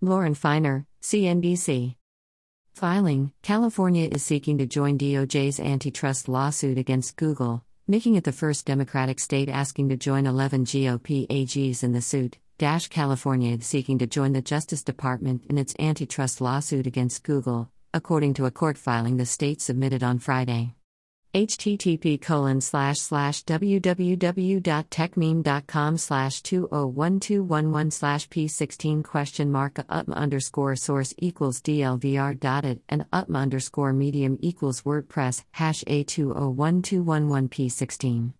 Lauren Feiner, CNBC. Filing California is seeking to join DOJ's antitrust lawsuit against Google, making it the first Democratic state asking to join 11 GOP AGs in the suit. Dash California is seeking to join the Justice Department in its antitrust lawsuit against Google, according to a court filing the state submitted on Friday http colon oh slash slash www.techmeme.com slash 201211 slash p16 question mark utm underscore source equals dlvr dotted and utm underscore medium equals wordpress hash a201211 p16